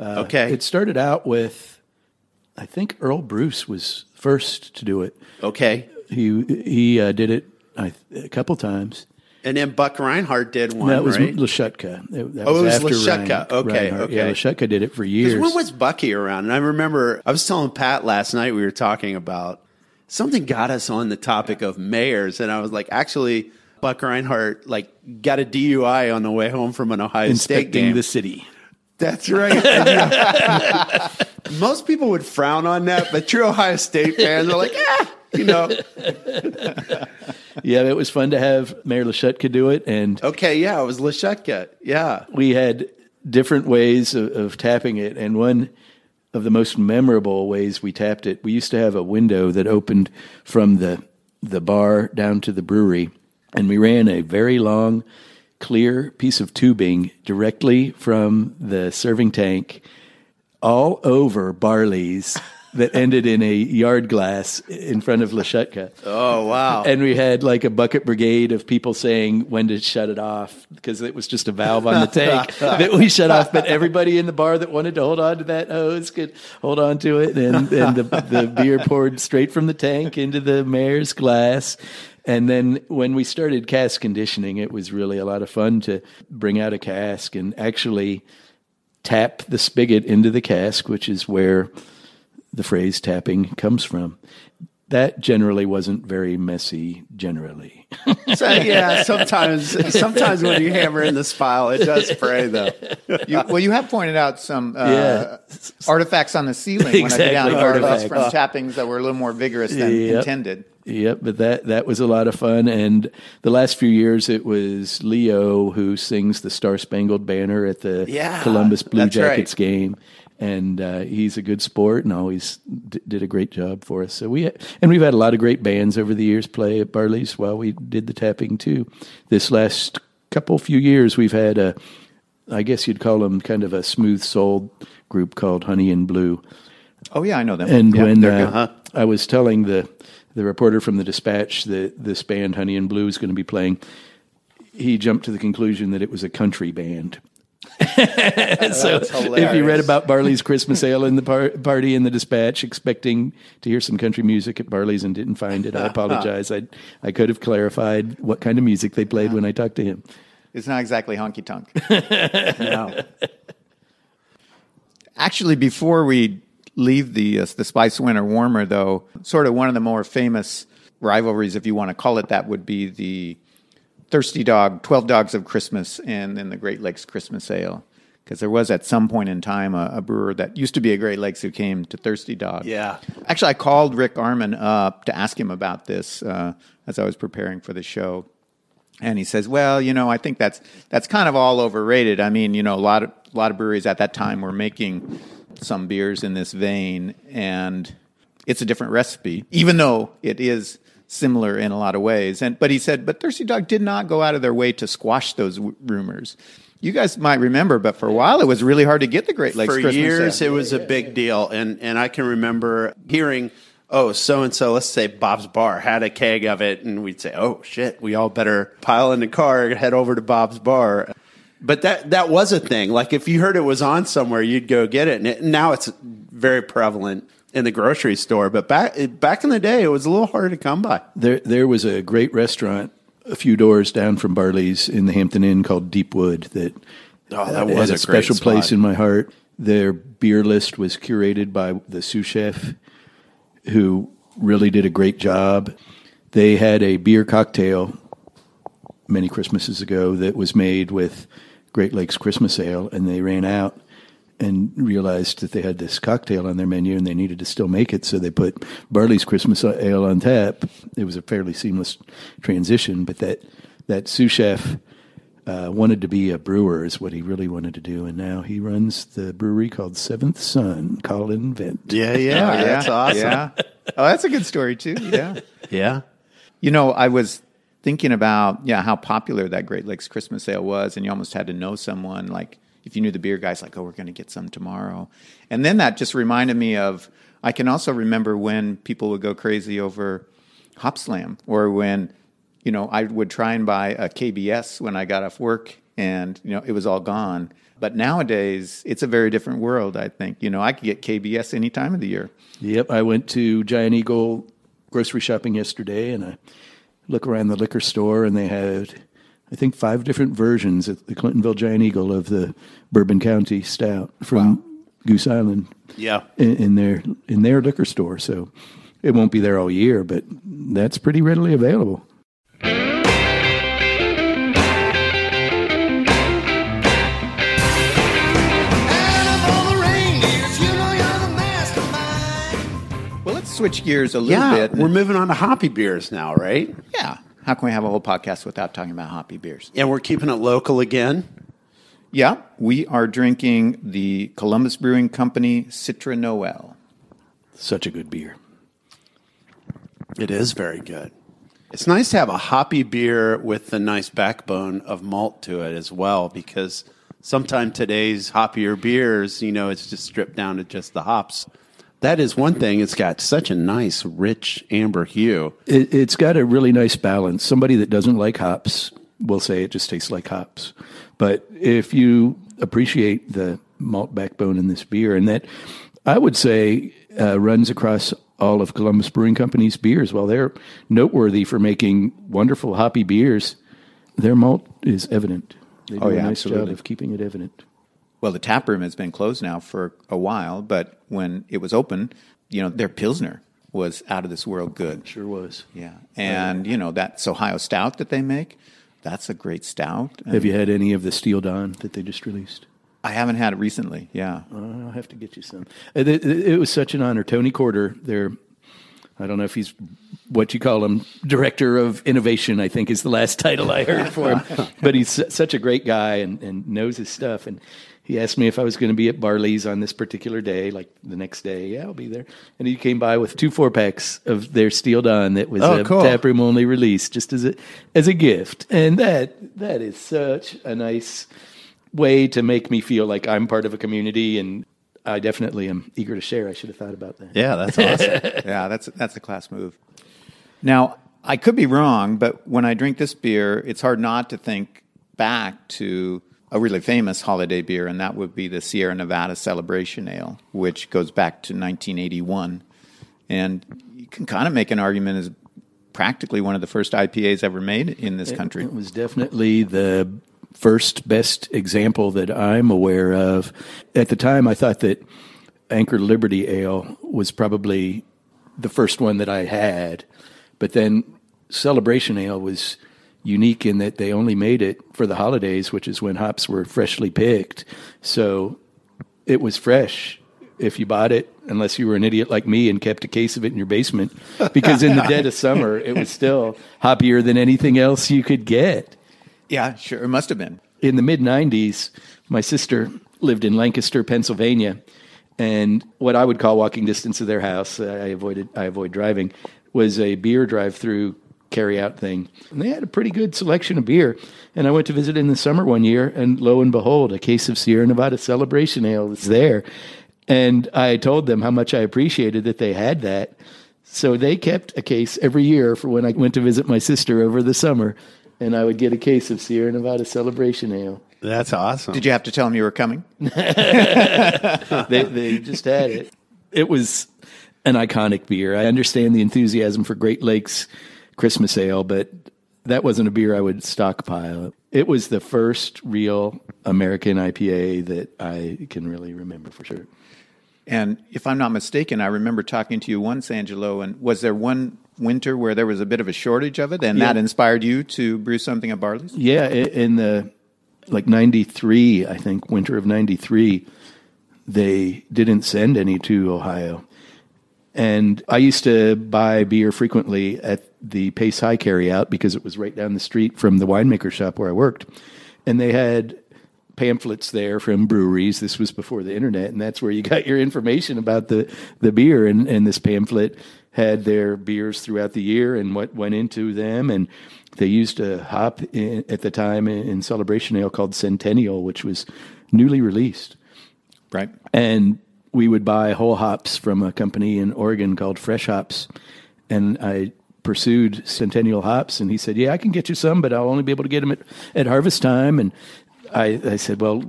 Uh, okay, It started out with, I think Earl Bruce was first to do it. okay. He he uh, did it I, a couple times. And then Buck Rinehart did one. that was right? Lashutka. That, Oh, it was Lashutka. Rein- Okay, Rinehart. okay. Yeah, Lashutka did it for years. When was Bucky around? And I remember I was telling Pat last night we were talking about something got us on the topic of mayors, and I was like, actually, Buck Rinehart like got a DUI on the way home from an Ohio State inspecting game. the city. That's right. And, you know, most people would frown on that, but true Ohio State fans are like, ah, you know, Yeah, it was fun to have Mayor Lashutka do it, and okay, yeah, it was Lashutka, yeah. we had different ways of, of tapping it, and one of the most memorable ways we tapped it, we used to have a window that opened from the the bar down to the brewery, and we ran a very long, clear piece of tubing directly from the serving tank all over Barley's that ended in a yard glass in front of Lashutka. Oh wow. And we had like a bucket brigade of people saying when to shut it off because it was just a valve on the tank that we shut off. But everybody in the bar that wanted to hold on to that hose could hold on to it. And, and the, the beer poured straight from the tank into the mayor's glass. And then when we started cask conditioning, it was really a lot of fun to bring out a cask and actually tap the spigot into the cask, which is where the phrase tapping comes from. That generally wasn't very messy, generally. So, yeah, sometimes sometimes when you hammer in the spile, it does spray though. You, well, you have pointed out some uh, Yeah. artifacts on the ceiling when I down Exactly, artifacts. from tappings that were a little more vigorous than Yep. intended. Yep, but that that was a lot of fun. And the last few years, it was Leo who sings the Star Spangled Banner at the Yeah, Columbus Blue that's right. Jackets game, and uh, he's a good sport and always d- did a great job for us. So we and we've had a lot of great bands over the years play at Barley's while we did the tapping too. This last couple few years, we've had a, I guess you'd call them kind of a smooth souled group called Honey and Blue. Oh yeah, I know them. And Yeah, when uh. I was telling the the reporter from the Dispatch that this band Honey and Blue is going to be playing, he jumped to the conclusion that it was a country band. so if you read about Barley's Christmas Ale in the par- party in the Dispatch, expecting to hear some country music at Barley's and didn't find it, I apologize. I I could have clarified what kind of music they played when I talked to him. It's not exactly honky tonk. No. Actually, before we leave the uh, the Spice Winter Warmer, though, sort of one of the more famous rivalries, if you want to call it that, would be the Thirsty Dog, Twelve Dogs of Christmas, and then the Great Lakes Christmas Ale. because there was at some point in time a, a brewer that used to be a Great Lakes who came to Thirsty Dog. Yeah. Actually, I called Rick Armon up to ask him about this uh, as I was preparing for the show. And he says, "Well, you know, I think that's that's kind of all overrated. I mean, you know, a lot of a lot of breweries at that time were making some beers in this vein, and it's a different recipe, even though it is similar in a lot of ways. And but he said, but Thirsty Dog did not go out of their way to squash those w- rumors. You guys might remember, but for a while it was really hard to get the Great Lakes For Christmas years, it was a big deal, and and I can remember hearing, "Oh, so and so, let's say Bob's Bar had a keg of it," and we'd say, "Oh shit, we all better pile in the car, and head over to Bob's Bar." But that that was a thing. Like if you heard it was on somewhere, you'd go get it. And it, now it's very prevalent in the grocery store. But back back in the day, it was a little harder to come by. There, there was a great restaurant a few doors down from Barley's in the Hampton Inn called Deepwood that, Oh, that was a, special place in my heart. Their beer list was curated by the sous chef, who really did a great job. They had a beer cocktail many Christmases ago that was made with Great Lakes Christmas Ale, and they ran out and realized that they had this cocktail on their menu and they needed to still make it, so they put Barley's Christmas Ale on tap. It was a fairly seamless transition, but that that sous chef uh, wanted to be a brewer is what he really wanted to do, and now he runs the brewery called Seventh Son, Colin Vent. Yeah, yeah, that's awesome. Yeah. Oh, that's a good story too. Yeah. yeah. You know, I was thinking about yeah how popular that Great Lakes Christmas Ale was, and you almost had to know someone like if you knew the beer guys, like oh we're going to get some tomorrow, and then that just reminded me of I can also remember when people would go crazy over Hop Slam, or when you know I would try and buy a KBS when I got off work, and you know it was all gone. But nowadays, it's a very different world. I think you know I could get KBS any time of the year. Yep, I went to Giant Eagle grocery shopping yesterday, and I look around the liquor store, and they had, I think, five different versions at the Clintonville Giant Eagle of the Bourbon County Stout from Goose Island. Yeah. in, in their in their liquor store. So it won't be there all year, but that's pretty readily available. Switch gears a little Yeah, bit. we're moving on to hoppy beers now, right? Yeah. How can we have a whole podcast without talking about hoppy beers? And we're keeping it local again. Yeah. We are drinking the Columbus Brewing Company Citra Noel. Such a good beer. It is very good. It's nice to have a hoppy beer with the nice backbone of malt to it as well, because sometimes today's hoppier beers, you know, it's just stripped down to just the hops. That is one thing. It's got such a nice, rich amber hue. It, it's got a really nice balance. Somebody that doesn't like hops will say it just tastes like hops. But if you appreciate the malt backbone in this beer, and that I would say uh, runs across all of Columbus Brewing Company's beers, while they're noteworthy for making wonderful hoppy beers, their malt is evident. They do Oh, a yeah, nice absolutely. job of keeping it evident. Well, the tap room has been closed now for a while, but when it was open, you know, their Pilsner was out of this world good. Sure was. Yeah. And, you know, that's Ohio Stout that they make. That's a great stout. Have you had any of the Steel Dawn that they just released? I haven't had it recently. Yeah. Uh, I'll have to get you some. Uh, it, it- it was such an honor. Tony Corder, their, I don't know if he's what you call him, director of innovation. I think is the last title I heard for him. but he's such a great guy and, and knows his stuff. And he asked me if I was going to be at Barley's on this particular day, like the next day. Yeah, I'll be there. And he came by with two four packs of their Steel Dawn that was Oh, a cool. taproom only release, just as a as a gift. And that that is such a nice way to make me feel like I'm part of a community and I definitely am eager to share. I should have thought about that. Yeah, that's awesome. yeah, that's that's a class move. Now, I could be wrong, but when I drink this beer, it's hard not to think back to a really famous holiday beer, and that would be the Sierra Nevada Celebration Ale, which goes back to 1981. And you can kind of make an argument as practically one of the first IPAs ever made in this country. It was definitely the first best example that I'm aware of. At the time, I thought that Anchor Liberty Ale was probably the first one that I had, but then Celebration Ale was unique in that they only made it for the holidays, which is when hops were freshly picked. So it was fresh if you bought it, unless you were an idiot like me and kept a case of it in your basement, because in the dead of summer, it was still hoppier than anything else you could get. Yeah, sure. It must have been. In the mid 90s, my sister lived in Lancaster, Pennsylvania, and what I would call walking distance of their house, I avoided I avoid driving, was a beer drive-through carry-out thing. And they had a pretty good selection of beer. And I went to visit in the summer one year, and lo and behold, a case of Sierra Nevada Celebration Ale was there. And I told them how much I appreciated that they had that. So they kept a case every year for when I went to visit my sister over the summer, and I would get a case of Sierra Nevada Celebration Ale. That's awesome. Did you have to tell them you were coming? they, they just had it. It was an iconic beer. I understand the enthusiasm for Great Lakes Christmas Ale, but that wasn't a beer I would stockpile. It was the first real American IPA that I can really remember for sure. And if I'm not mistaken, I remember talking to you once, Angelo, and was there one winter where there was a bit of a shortage of it, and Yeah. that inspired you to brew something at Barley's? Yeah, in the like 93, I think, winter of 93, they didn't send any to Ohio. And I used to buy beer frequently at the Pace High carryout because it was right down the street from the winemaker shop where I worked. And they had pamphlets there from breweries. This was before the internet, and that's where you got your information about the, the beer. And, and this pamphlet had their beers throughout the year and what went into them. And they used a hop in, at the time in, in Celebration Ale called Centennial, which was newly released Right. and we would buy whole hops from a company in Oregon called Freshops, and I pursued Centennial Hops, and he said, "Yeah, I can get you some, but I'll only be able to get them at, at harvest time." And I, I said, "Well,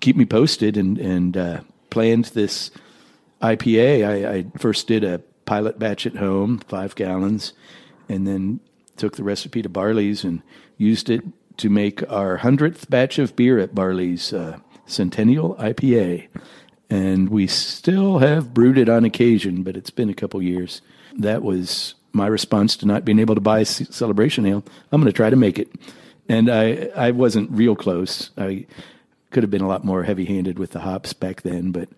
keep me posted," and and uh, planned this IPA. I, I first did a pilot batch at home, five gallons, and then took the recipe to Barley's and used it to make our hundredth batch of beer at Barley's uh, Centennial IPA. And we still have brewed it on occasion, but it's been a couple years. That was my response to not being able to buy Celebration Ale. I'm going to try to make it. And I, I wasn't real close. I could have been a lot more heavy handed with the hops back then, but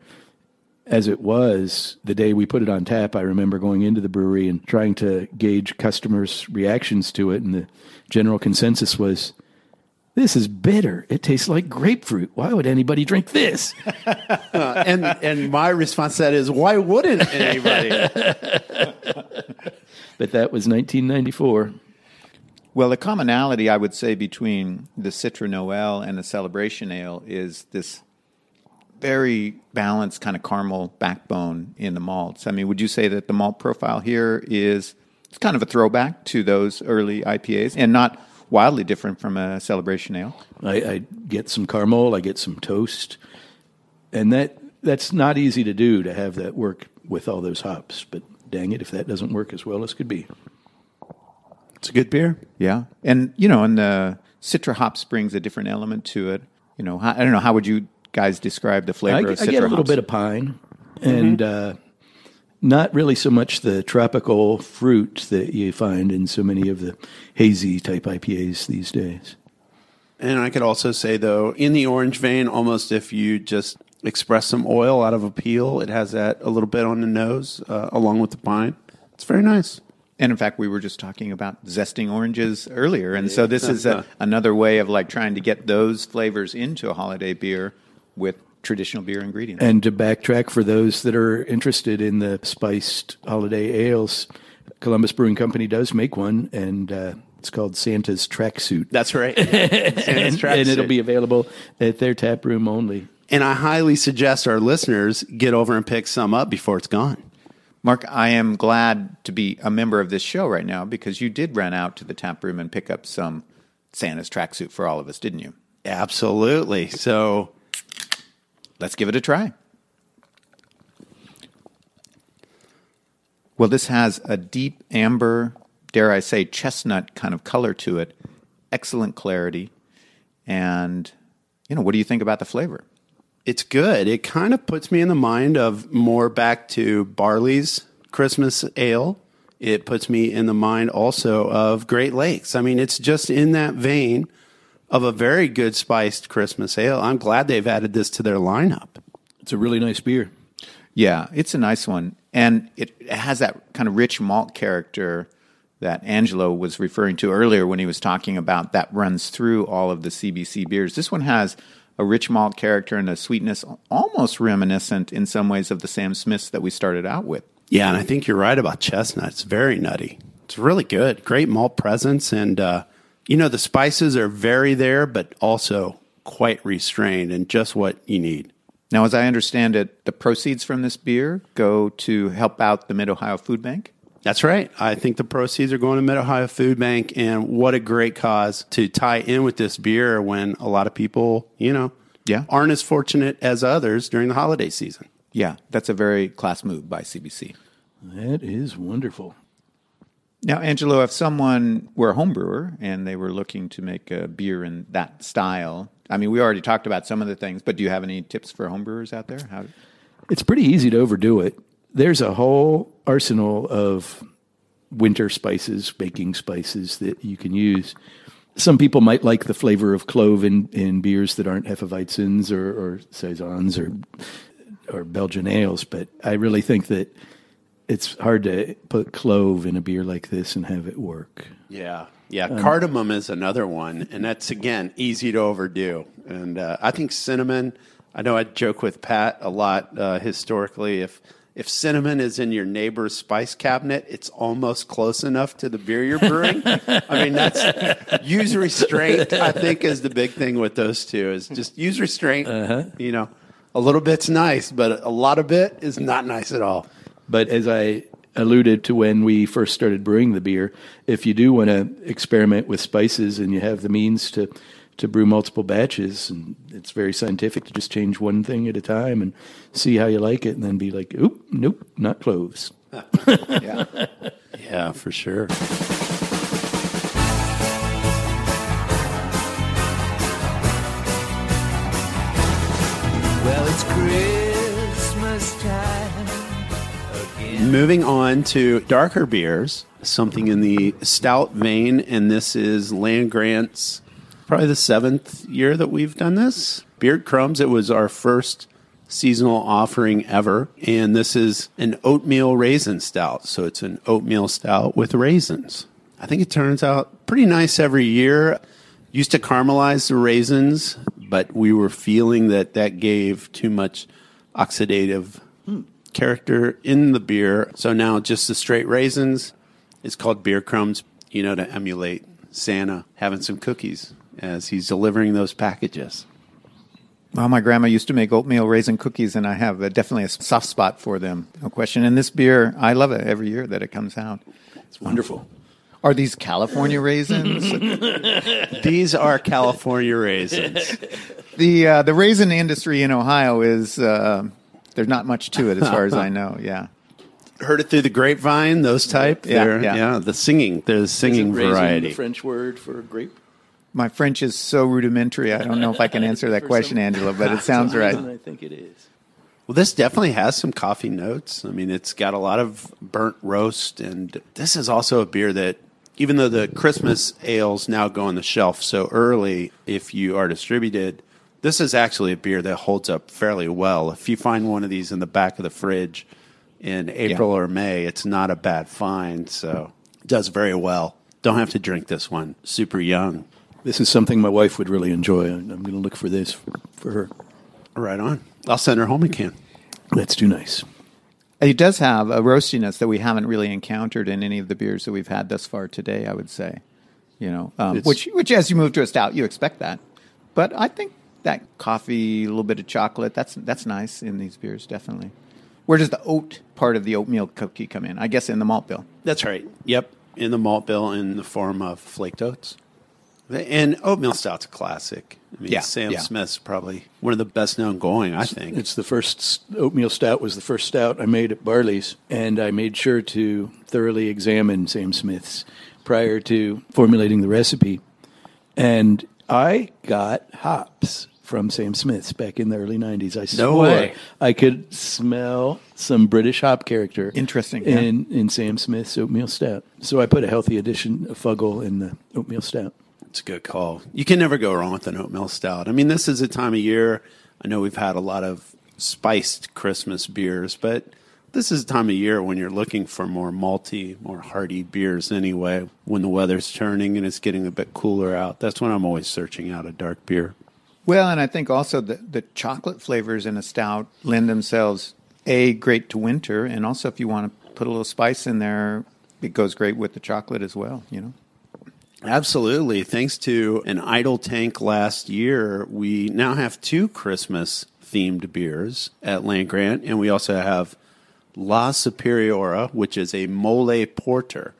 as it was, the day we put it on tap, I remember going into the brewery and trying to gauge customers' reactions to it. And the general consensus was, this is bitter. It tastes like grapefruit. Why would anybody drink this? Uh, and and my response to that is, why wouldn't anybody? But that was 1994. Well, the commonality I would say between the Citra Noel and the Celebration Ale is this very balanced kind of caramel backbone in the malts. I mean, would you say that the malt profile here is it's kind of a throwback to those early IPAs and not wildly different from a Celebration Ale? I, I get some caramel, I get some toast, and that that's not easy to do to have that work with all those hops. But dang it, if that doesn't work as well as could be. It's a good beer. Yeah, and you know, and the Citra hops brings a different element to it. You know, I don't know how would you guys describe the flavor I, of I get a little hops? bit of pine, and uh, not really so much the tropical fruit that you find in so many of the hazy type IPAs these days. And I could also say, though, in the orange vein, almost if you just express some oil out of a peel, it has that a little bit on the nose, uh, along with the pine. It's very nice. And in fact, we were just talking about zesting oranges earlier, and so this is a, another way of like trying to get those flavors into a holiday beer with traditional beer ingredients. And to backtrack for those that are interested in the spiced holiday ales, Columbus Brewing Company does make one, and uh, it's called Santa's Tracksuit. That's right. and, and, and it'll be available at their tap room only. And I highly suggest our listeners get over and pick some up before it's gone. Mark, I am glad to be a member of this show right now because you did run out to the tap room and pick up some Santa's tracksuit for all of us, didn't you? Absolutely. So Let's give it a try. Well, this has a deep amber, dare I say, chestnut kind of color to it. Excellent clarity. And, you know, what do you think about the flavor? it's good. It kind of puts me in the mind of more back to Barley's Christmas ale it puts me in the mind also of Great Lakes. I mean, it's just in that vein of a very good spiced Christmas ale. I'm glad they've added this to their lineup. It's a really nice beer. Yeah, it's a nice one. And it has that kind of rich malt character that Angelo was referring to earlier when he was talking about that runs through all of the CBC beers. This one has a rich malt character and a sweetness almost reminiscent in some ways of the Sam Smiths that we started out with. Yeah, and I think you're right about chestnut. It's very nutty. It's really good. Great malt presence. And, uh, you know, the spices are very there, but also quite restrained and just what you need. Now, as I understand it, the proceeds from this beer go to help out the Mid Ohio Food Bank. That's right. I think the proceeds are going to Mid Ohio Food Bank, and what a great cause to tie in with this beer when a lot of people, you know, Yeah. aren't as fortunate as others during the holiday season. Yeah, that's a very class move by CBC. That is wonderful. Now, Angelo, if someone were a home brewer and they were looking to make a beer in that style, I mean, we already talked about some of the things, but do you have any tips for home brewers out there? How, It's pretty easy to overdo it. There's a whole arsenal of winter spices, baking spices that you can use. Some people might like the flavor of clove in, in beers that aren't Hefeweizens or, or Saisons or or Belgian ales, but I really think that it's hard to put clove in a beer like this and have it work. Yeah. Yeah. cardamom is another one. And that's, again, easy to overdo. And uh, I think cinnamon, I know I joke with Pat a lot uh, historically. If, if cinnamon is in your neighbor's spice cabinet, it's almost close enough to the beer you're brewing. I mean, that's use restraint, I think, is the big thing with those two is just use restraint. You know, a little bit's nice, but a lot of bit is not nice at all. But as I alluded to when we first started brewing the beer, if you do want to experiment with spices and you have the means to to brew multiple batches, and it's very scientific to just change one thing at a time and see how you like it, and then be like, "Oop, nope, not cloves." yeah. Yeah, for sure. Well, it's Christmas Moving on to darker beers, something in the stout vein, and this is Land Grant's probably the seventh year that we've done this. Beard Crumbs, it was our first seasonal offering ever, and this is an oatmeal raisin stout. So it's an oatmeal stout with raisins. I think it turns out pretty nice every year. Used to caramelize the raisins, but we were feeling that that gave too much oxidative character in the beer. So now just the straight raisins. It's called beard crumbs, you know, to emulate Santa having some cookies as he's delivering those packages. Well, my grandma used to make oatmeal raisin cookies, and I have a, definitely a soft spot for them. No question. And this beer, I love it every year that it comes out. It's wonderful. Are these California raisins? These are California raisins. the uh, the raisin industry in Ohio is uh, there's not much to it as far as I know. Yeah. Heard it through the grapevine, those type. Yeah, They're- yeah. the singing, the singing Isn't variety. the French word for grape. My French is so rudimentary. I don't know if I can answer that question, Angelo, but it sounds For some reason, right. I think it is. Well, this definitely has some coffee notes. I mean, it's got a lot of burnt roast, and this is also a beer that, even though the Christmas ales now go on the shelf so early, if you are distributed, this is actually a beer that holds up fairly well. If you find one of these in the back of the fridge in April or May, it's not a bad find. So it does very well. Don't have to drink this one super young. This is something my wife would really enjoy. I'm going to look for this for, for her. Right on. I'll send her home a can. That's too nice. It does have a roastiness that we haven't really encountered in any of the beers that we've had thus far today. I would say, you know, um, which which as you move to a stout, you expect that. But I think that coffee, a little bit of chocolate, that's that's nice in these beers, definitely. Where does the oat part of the oatmeal cookie come in? I guess in the malt bill. That's right. Yep. In the malt bill in the form of flaked oats. And oatmeal stout's a classic. I mean, Yeah, Sam yeah. Smith's probably one of the best known going, I think. It's the first oatmeal stout was the first stout I made at Barley's, and I made sure to thoroughly examine Sam Smith's prior to formulating the recipe. And I got hops from Sam Smith's back in the early '90s. I No way. I could smell some British hop character. Interesting, yeah. in in Sam Smith's oatmeal stout. So I put a healthy addition of Fuggle in the oatmeal stout. It's a good call. You can never go wrong with an oatmeal stout. I mean, this is a time of year. I know we've had a lot of spiced Christmas beers, but this is a time of year when you're looking for more malty, more hearty beers anyway. When the weather's turning and it's getting a bit cooler out, that's when I'm always searching out a dark beer. Well, and I think also the, the chocolate flavors in a stout lend themselves a great to winter, and also if you want to put a little spice in there, it goes great with the chocolate as well. You know. Absolutely. Thanks to an idle tank last year, we now have two Christmas themed beers at Land Grant, and we also have La Superiora, which is a mole porter.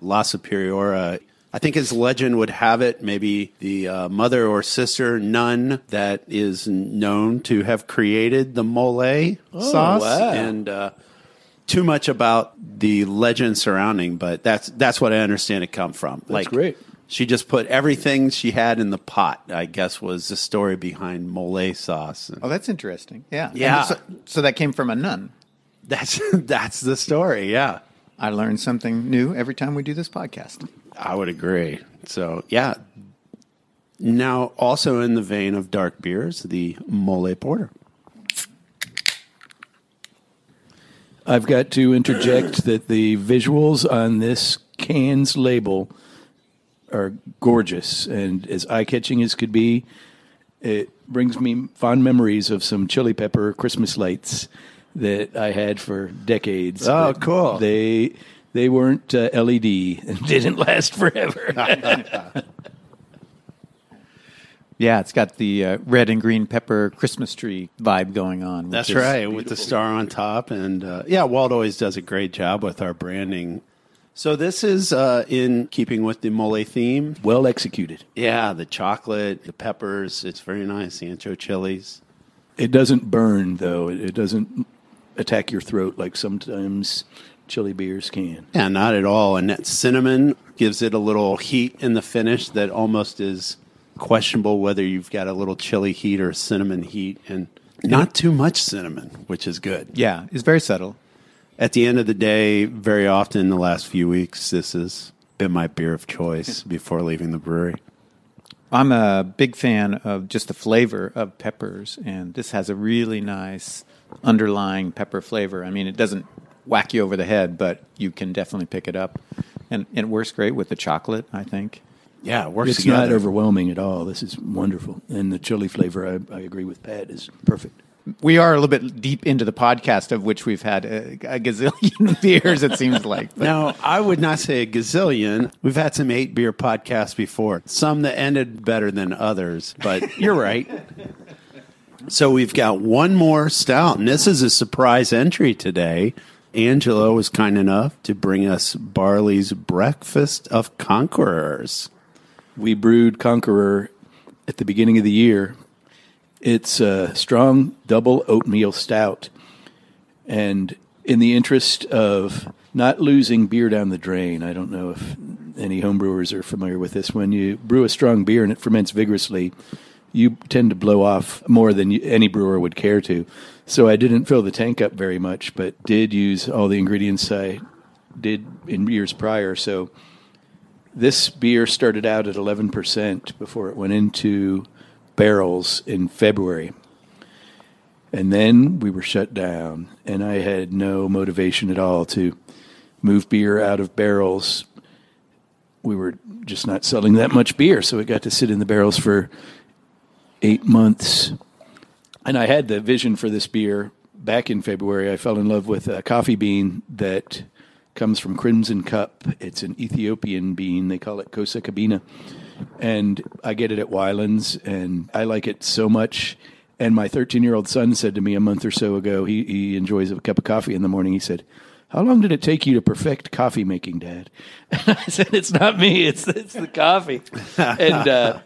La Superiora, I think as legend would have it, maybe the uh, mother or sister nun that is known to have created the mole sauce. wow. And uh, too much about the legend surrounding, but that's that's what I understand it come from. That's great. She just put everything she had in the pot. I guess was the story behind mole sauce. Oh, that's interesting. Yeah. Yeah. So, so that came from a nun. That's that's the story. Yeah, I learn something new every time we do this podcast. I would agree. So yeah. Now, also in the vein of dark beers, the mole porter. I've got to interject that the visuals on this can's label are gorgeous and as eye catching as could be. It brings me fond memories of some chili pepper Christmas lights that I had for decades. Oh, cool. They they weren't uh, LED and didn't last forever. Yeah, it's got the uh, red and green pepper Christmas tree vibe going on. That's is- right, with the star on top, and uh, yeah, Walt always does a great job with our branding. So this is uh, in keeping with the mole theme. well executed. Yeah, the chocolate, the peppers. It's very nice. The ancho chilies. It doesn't burn though. It, it doesn't attack your throat like sometimes chili beers can. Yeah, not at all. And that cinnamon gives it a little heat in the finish that almost is questionable whether you've got a little chili heat or cinnamon heat, and not too much cinnamon, which is good. Yeah, it's very subtle. At the end of the day, very often in the last few weeks, this has been my beer of choice before leaving the brewery. I'm a big fan of just the flavor of peppers, and this has a really nice underlying pepper flavor. I mean, it doesn't whack you over the head, but you can definitely pick it up, and, and it works great with the chocolate. I think. Yeah, it works It's together. not overwhelming at all. This is wonderful. And the chili flavor, I, I agree with Pat, is perfect. We are a little bit deep into the podcast, of which we've had a, a gazillion beers. It seems like. But Now, I would not say a gazillion. We've had some eight beer podcasts before, some that ended better than others, but you're right. So we've got one more stout, and this is a surprise entry today. Angelo was kind enough to bring us Barley's Breakfast of Conquerors. We brewed Conqueror at the beginning of the year. It's a strong double oatmeal stout. And in the interest of not losing beer down the drain, I don't know if any homebrewers are familiar with this. When you brew a strong beer and it ferments vigorously, you tend to blow off more than any brewer would care to. So I didn't fill the tank up very much, but did use all the ingredients I did in years prior. So this beer started out at 11% before it went into barrels in February. And then we were shut down, and I had no motivation at all to move beer out of barrels. We were just not selling that much beer, so it got to sit in the barrels for eight months. And I had the vision for this beer back in February. I fell in love with a coffee bean that comes from Crimson Cup. It's an Ethiopian bean. They call it Kosa Kabina. And I get it at Weiland's, and I like it so much. And my 13 year old son said to me a month or so ago, he, he enjoys a cup of coffee in the morning. He said, How long did it take you to perfect coffee making, Dad? And I said, It's not me, it's, it's the coffee. and uh,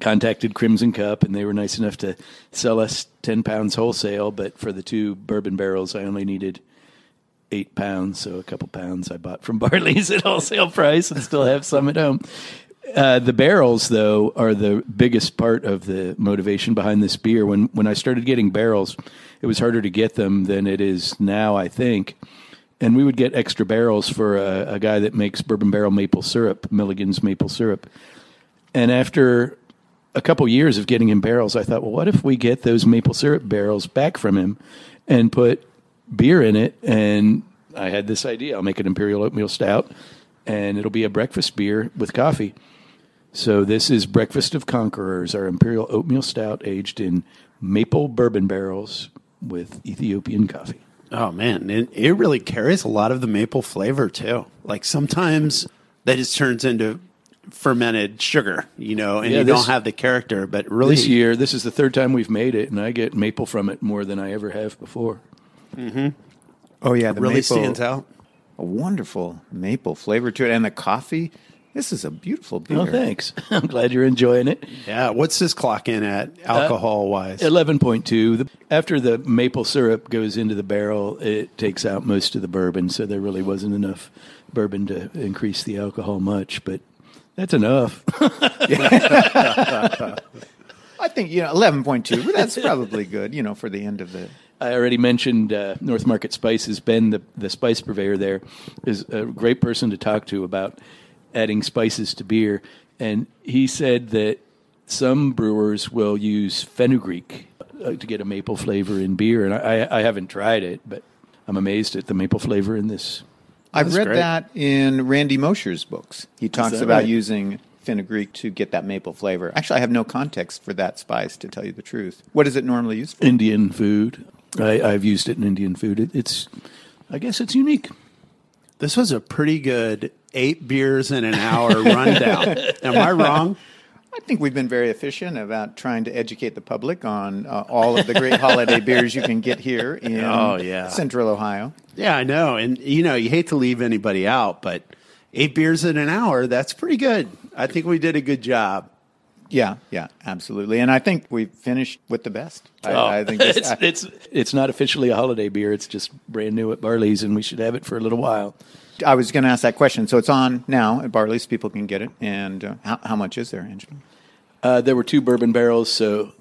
contacted Crimson Cup, and they were nice enough to sell us 10 pounds wholesale. But for the two bourbon barrels, I only needed eight pounds. So a couple pounds I bought from Barley's at wholesale price and still have some at home. Uh, the barrels, though, are the biggest part of the motivation behind this beer. When when I started getting barrels, it was harder to get them than it is now, I think. And we would get extra barrels for a, a guy that makes bourbon barrel maple syrup, Milligan's maple syrup. And after a couple years of getting him barrels, I thought, well, what if we get those maple syrup barrels back from him and put beer in it? And I had this idea: I'll make an imperial oatmeal stout, and it'll be a breakfast beer with coffee. So this is Breakfast of Conquerors, our imperial oatmeal stout aged in maple bourbon barrels with Ethiopian coffee. Oh man, it, it really carries a lot of the maple flavor too. Like sometimes that just turns into fermented sugar, you know, and Yeah, you this- don't have the character. But really, This year, this is the third time we've made it, and I get maple from it more than I ever have before. Mm-hmm. Oh yeah, the really maple, stands out. A wonderful maple flavor to it, and the coffee. This is a beautiful beer. Oh, thanks. I'm glad you're enjoying it. Yeah, what's this clock in at alcohol wise? Eleven point two. After the maple syrup goes into the barrel, it takes out most of the bourbon, so there really wasn't enough bourbon to increase the alcohol much. But that's enough. I think you know eleven point two. But that's probably good. You know, for the end of the. I already mentioned uh, North Market Spices. Ben, the, the spice purveyor there, is a great person to talk to about adding spices to beer. And he said that some brewers will use fenugreek uh, to get a maple flavor in beer. And I, I, I haven't tried it, but I'm amazed at the maple flavor in this. I've read great. that in Randy Mosher's books. He talks about right? using fenugreek to get that maple flavor. Actually, I have no context for that spice to tell you the truth. What is it normally used for? Indian food. I, I've used it in Indian food. It, it's, I guess it's unique. This was a pretty good eight beers in an hour rundown. Am I wrong? I think we've been very efficient about trying to educate the public on uh, all of the great holiday beers you can get here in Oh, yeah. Central Ohio. Yeah, I know. And, you know, you hate to leave anybody out, but eight beers in an hour, that's pretty good. I think we did a good job. Yeah, yeah, absolutely. And I think we finished with the best. I, Oh, I think this, it's, it's it's not officially a holiday beer. It's just brand new at Barley's, and we should have it for a little while. I was going to ask that question. So it's on now at Barley's. People can get it. And uh, how, how much is there, Angelo? Uh, there were two bourbon barrels, so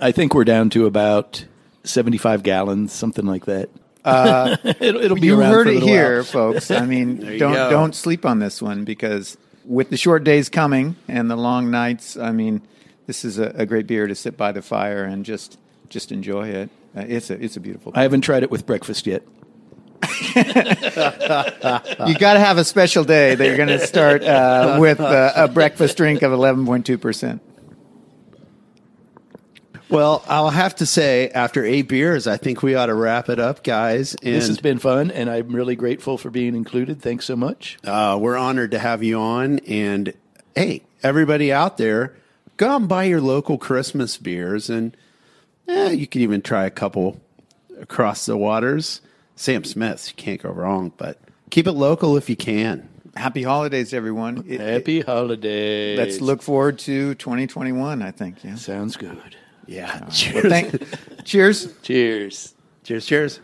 I think we're down to about seventy-five gallons, something like that. it'll, it'll be you around heard it here, folks. I mean, don't go. don't sleep on this one because with the short days coming and the long nights, I mean, this is a, a great beer to sit by the fire and just just enjoy it. Uh, it's a it's a beautiful. I haven't tried it with breakfast yet. You got to have a special day that you're going to start uh, with uh, a breakfast drink of 11.2 percent. Well, I'll have to say, after eight beers, I think we ought to wrap it up, guys. And This has been fun, and I'm really grateful for being included. Thanks so much. Uh, we're honored to have you on. And hey, everybody out there, go out and buy your local Christmas beers. And eh, you can even try a couple across the waters. Sam Smith, you can't go wrong, but keep it local if you can. Happy holidays, everyone. It- Happy holidays. Let's look forward to 2021. I think. Yeah. Sounds good. Yeah. Well, Cheers. thank, cheers. Cheers. cheers. Cheers.